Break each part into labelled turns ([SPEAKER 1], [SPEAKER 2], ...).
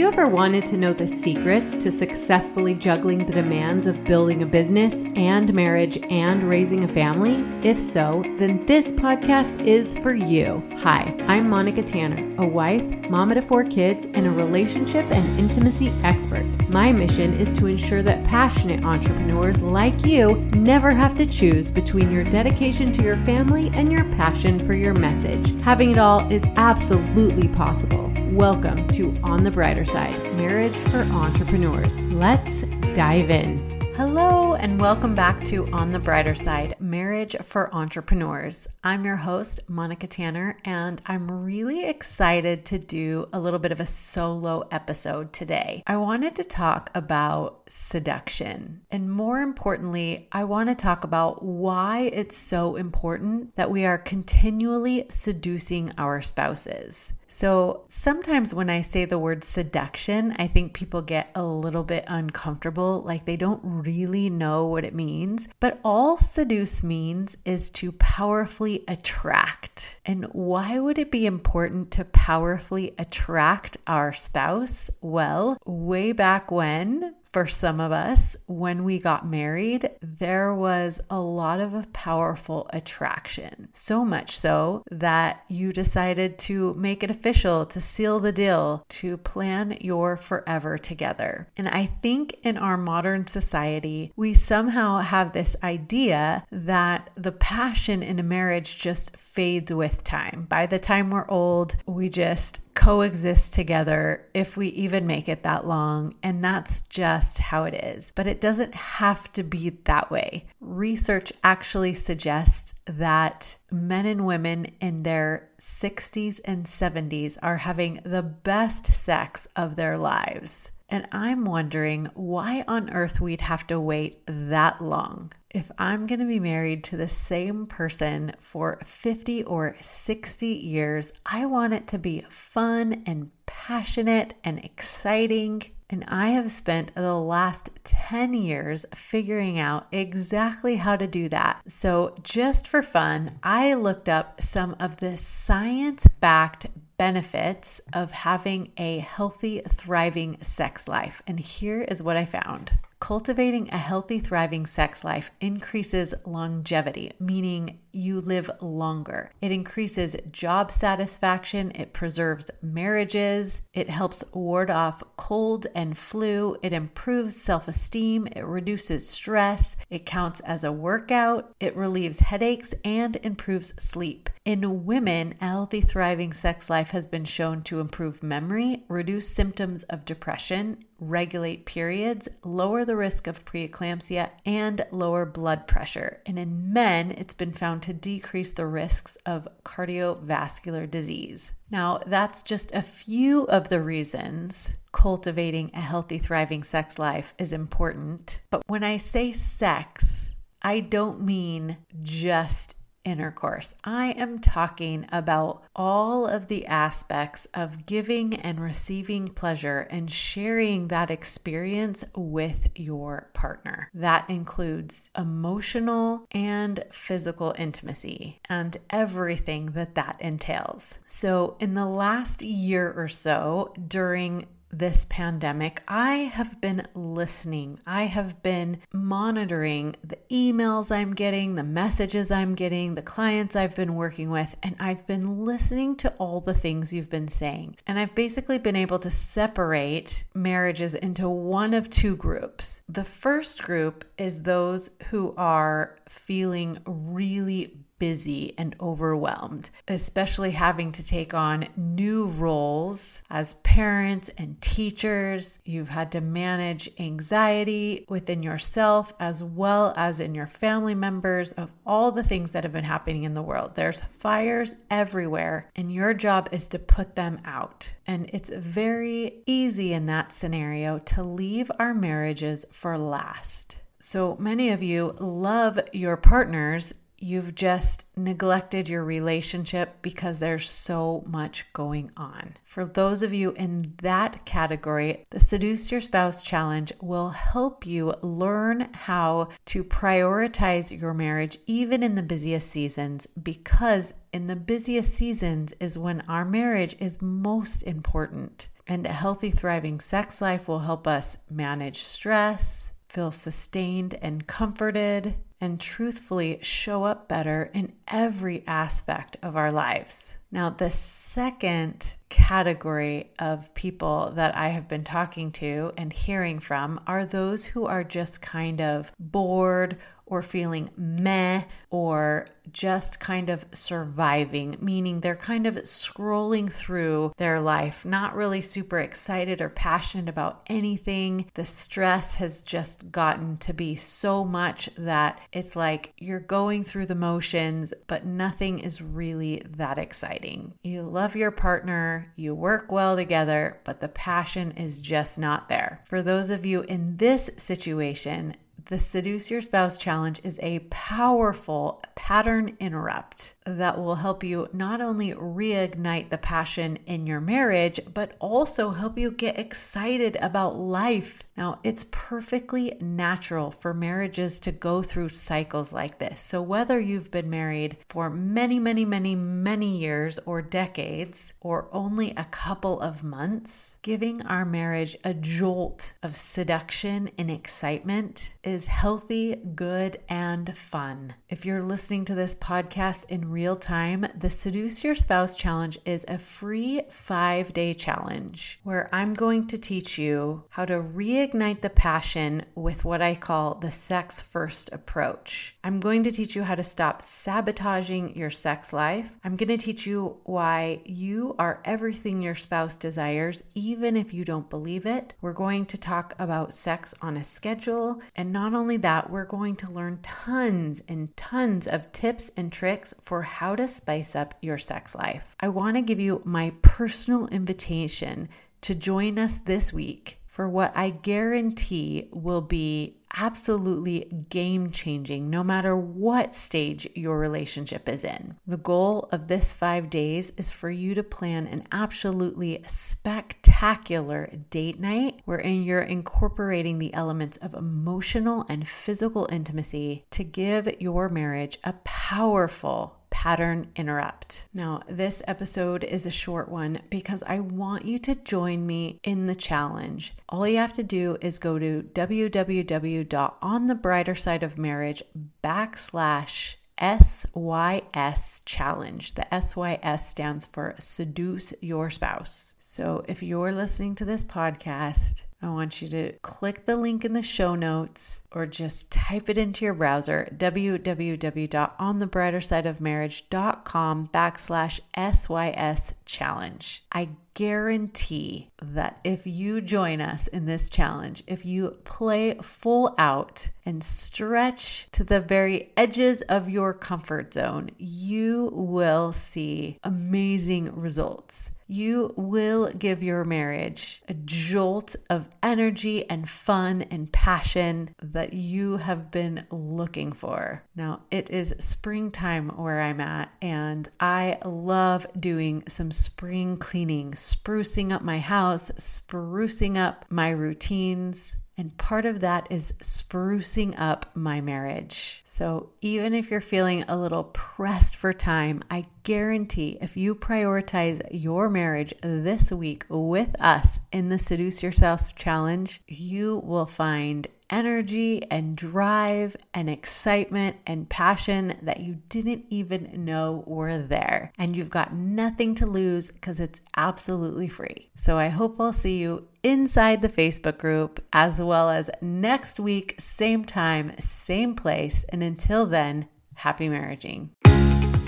[SPEAKER 1] you ever wanted to know the secrets to successfully juggling the demands of building a business and marriage and raising a family? If so, then this podcast is for you. Hi, I'm Monica Tanner, a wife, mom of four kids, and a relationship and intimacy expert. My mission is to ensure that passionate entrepreneurs like you never have to choose between your dedication to your family and your passion for your message. Having it all is absolutely possible. Welcome to On the Brighter Side Marriage for Entrepreneurs. Let's dive in. Hello, and welcome back to On the Brighter Side Marriage for Entrepreneurs. I'm your host, Monica Tanner, and I'm really excited to do a little bit of a solo episode today. I wanted to talk about seduction, and more importantly, I want to talk about why it's so important that we are continually seducing our spouses. So sometimes when I say the word seduction, I think people get a little bit uncomfortable, like they don't really know what it means. But all seduce means is to powerfully attract. And why would it be important to powerfully attract our spouse? Well, way back when, for some of us, when we got married, there was a lot of powerful attraction. So much so that you decided to make it official, to seal the deal, to plan your forever together. And I think in our modern society, we somehow have this idea that the passion in a marriage just fades with time. By the time we're old, we just coexist together if we even make it that long. And that's just how it is. But it doesn't have to be that way. Research actually suggests that men and women in their 60s and 70s are having the best sex of their lives. And I'm wondering why on earth we'd have to wait that long. If I'm going to be married to the same person for 50 or 60 years, I want it to be fun and passionate and exciting. And I have spent the last 10 years figuring out exactly how to do that. So, just for fun, I looked up some of the science backed benefits of having a healthy, thriving sex life. And here is what I found. Cultivating a healthy, thriving sex life increases longevity, meaning you live longer. It increases job satisfaction, it preserves marriages, it helps ward off cold and flu, it improves self esteem, it reduces stress, it counts as a workout, it relieves headaches, and improves sleep. In women, a healthy, thriving sex life has been shown to improve memory, reduce symptoms of depression, regulate periods, lower the risk of preeclampsia, and lower blood pressure. And in men, it's been found to decrease the risks of cardiovascular disease. Now, that's just a few of the reasons cultivating a healthy, thriving sex life is important. But when I say sex, I don't mean just intercourse. I am talking about all of the aspects of giving and receiving pleasure and sharing that experience with your partner. That includes emotional and physical intimacy and everything that that entails. So, in the last year or so, during this pandemic, I have been listening. I have been monitoring the emails I'm getting, the messages I'm getting, the clients I've been working with, and I've been listening to all the things you've been saying. And I've basically been able to separate marriages into one of two groups. The first group is those who are feeling really busy and overwhelmed, especially having to take on new roles as parents and teachers. You've had to manage anxiety within yourself as well as in your family members of all the things that have been happening in the world. There's fires everywhere, and your job is to put them out. And it's very easy in that scenario to leave our marriages for last. So many of you love your partners You've just neglected your relationship because there's so much going on. For those of you in that category, the Seduce Your Spouse Challenge will help you learn how to prioritize your marriage even in the busiest seasons because in the busiest seasons is when our marriage is most important. And a healthy, thriving sex life will help us manage stress, feel sustained and comforted, and truthfully show up better in every aspect of our lives. Now, the second category of people that I have been talking to and hearing from are those who are just kind of bored or feeling meh or just kind of surviving, meaning they're kind of scrolling through their life, not really super excited or passionate about anything. The stress has just gotten to be so much that it's like you're going through the motions, but nothing is really that exciting. You love your partner, you work well together, but the passion is just not there. For those of you in this situation, the Seduce Your Spouse Challenge is a powerful pattern interrupt that will help you not only reignite the passion in your marriage, but also help you get excited about life. Now, it's perfectly natural for marriages to go through cycles like this. So, whether you've been married for many, many, many, many years or decades, or only a couple of months, giving our marriage a jolt of seduction and excitement is healthy, good, and fun. If you're listening to this podcast in real time, the Seduce Your Spouse Challenge is a free five day challenge where I'm going to teach you how to reignite the passion with what I call the sex first approach. I'm going to teach you how to stop sabotaging your sex life. I'm going to teach you why you are everything your spouse desires, even if you don't believe it. We're going to talk about sex on a schedule. And not only that, we're going to learn tons and tons of tips and tricks for how to spice up your sex life. I want to give you my personal invitation to join us this week for what I guarantee will be absolutely game changing no matter what stage your relationship is in. The goal of this five days is for you to plan an absolutely spectacular date night wherein you're incorporating the elements of emotional and physical intimacy to give your marriage a powerful pattern interrupt. Now, this episode is a short one because I want you to join me in the challenge. All you have to do is go to www.onthebrightersideofmarriage backslash SYS challenge. The SYS stands for Seduce Your Spouse. So if you're listening to this podcast, I want you to click the link in the show notes or just type it into your browser www.onthebrightersideofmarriage.com backslash SYS challenge. I guarantee that if you join us in this challenge, if you play full out and stretch to the very edges of your comfort zone, you will see amazing results you will give your marriage a jolt of energy and fun and passion that you have been looking for. Now, it is springtime where I'm at, and I love doing some spring cleaning, sprucing up my house, sprucing up my routines. And part of that is sprucing up my marriage. So even if you're feeling a little pressed for time, I guarantee if you prioritize your marriage this week with us in the Seduce Yourself Challenge, you will find energy and drive and excitement and passion that you didn't even know were there. And you've got nothing to lose because it's absolutely free. So I hope I'll see you inside the Facebook group as well as next week, same time, same place. And until then, happy marriaging.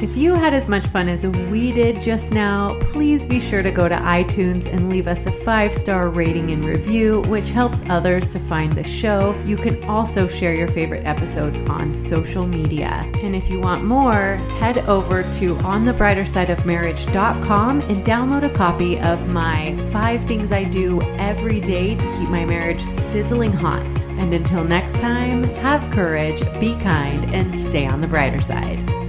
[SPEAKER 1] If you had as much fun as we did just now, please be sure to go to iTunes and leave us a five star rating and review, which helps others to find the show. You can also share your favorite episodes on social media. And if you want more, head over to onthebrightersideofmarriage.com and download a copy of my five things I do every day to keep my marriage sizzling hot. And until next time, have courage, be kind, and stay on the brighter side.